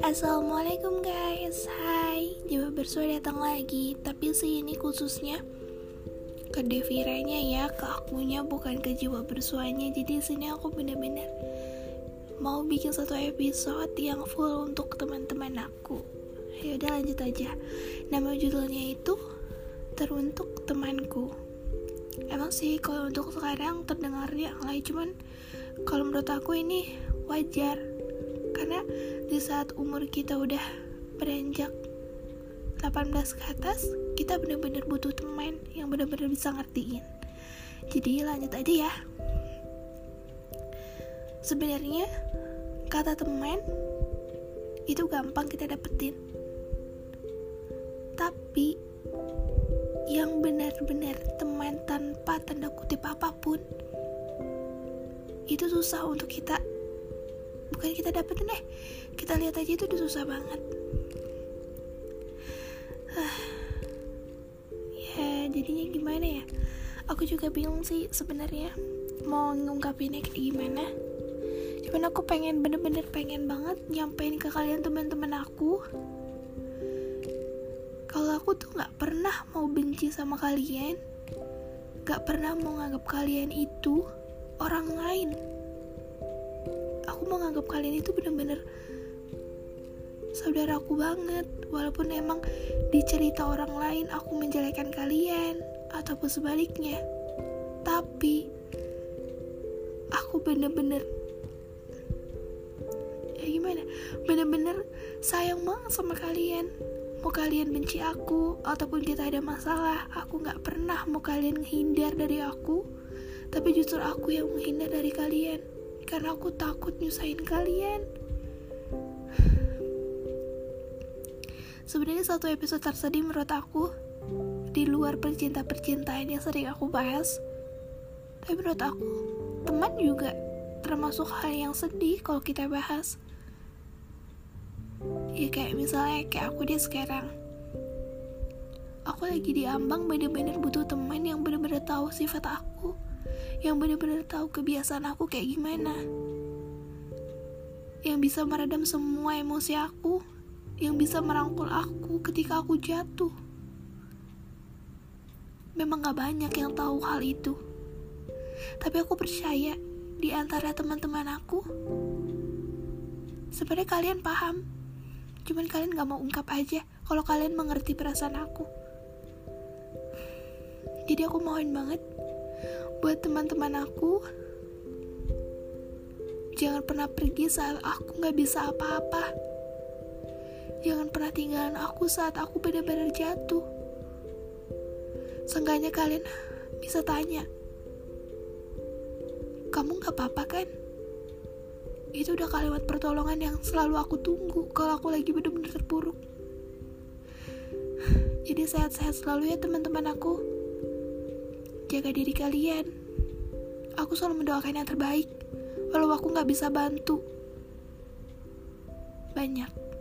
Assalamualaikum guys. Hai. Jiwa Bersua datang lagi. Tapi sih ini khususnya Ke Deviranya ya Ke akunya bukan ke Jiwa Bersuanya Jadi sini aku bener-bener Mau bikin satu episode Yang full untuk teman-teman aku. Yaudah lanjut aja. Nama judulnya itu Teruntuk temanku. Emang sih kalau untuk sekarang terdengarnya alay Cuman kalau menurut aku ini wajar. Karena di saat umur kita udah beranjak 18 ke atas kita bener-bener butuh teman yang bener-bener bisa ngertiin. Jadi lanjut aja ya. Sebenarnya kata teman itu gampang kita dapetin. Tapi yang benar-benar teman tanpa tanda kutip apa pun itu susah untuk kita. Bukan kita dapetin deh kita lihat aja itu udah susah banget. Uh, ya jadinya gimana ya? Aku juga bingung sih sebenarnya mau ngungkapinnya kayak gimana. Cuman aku pengen bener-bener pengen banget nyampein ke kalian teman-teman aku. Kalau aku tuh nggak pernah mau benci sama kalian nggak pernah mau nganggap kalian itu orang lain nganggap kalian itu bener-bener saudaraku banget. Walaupun emang di cerita orang lain aku menjelekan kalian ataupun sebaliknya. Tapi aku bener-bener ya gimana? Bener-bener sayang banget sama kalian. Mau kalian benci aku ataupun kita ada masalah aku nggak pernah mau kalian menghindar dari aku. Tapi justru aku yang menghindar dari kalian karena aku takut nyusahin kalian. Sebenarnya satu episode tersedih menurut aku di luar percinta-percintaan yang sering aku bahas. Tapi menurut aku, teman juga termasuk hal yang sedih kalau kita bahas. Ya kayak misalnya kayak aku dia sekarang. Aku lagi diambang bener-bener butuh teman yang bener-bener tahu sifat aku yang benar-benar tahu kebiasaan aku kayak gimana. Yang bisa meredam semua emosi aku. Yang bisa merangkul aku ketika aku jatuh. Memang gak banyak yang tahu hal itu. Tapi aku percaya di antara teman-teman aku sebenarnya kalian paham. Cuman kalian gak mau ungkap aja kalau kalian mengerti perasaan aku. Jadi aku mohon banget buat teman-teman aku jangan pernah pergi saat aku gak bisa apa-apa. Jangan pernah tinggalin aku saat aku benar-benar jatuh. Seenggaknya kalian bisa tanya kamu gak apa-apa kan? Itu udah kalimat pertolongan yang selalu aku tunggu kalau aku lagi benar-benar terpuruk. Jadi sehat-sehat selalu ya teman-teman aku jaga diri kalian. Aku selalu mendoakan yang terbaik, walau aku gak bisa bantu. Banyak.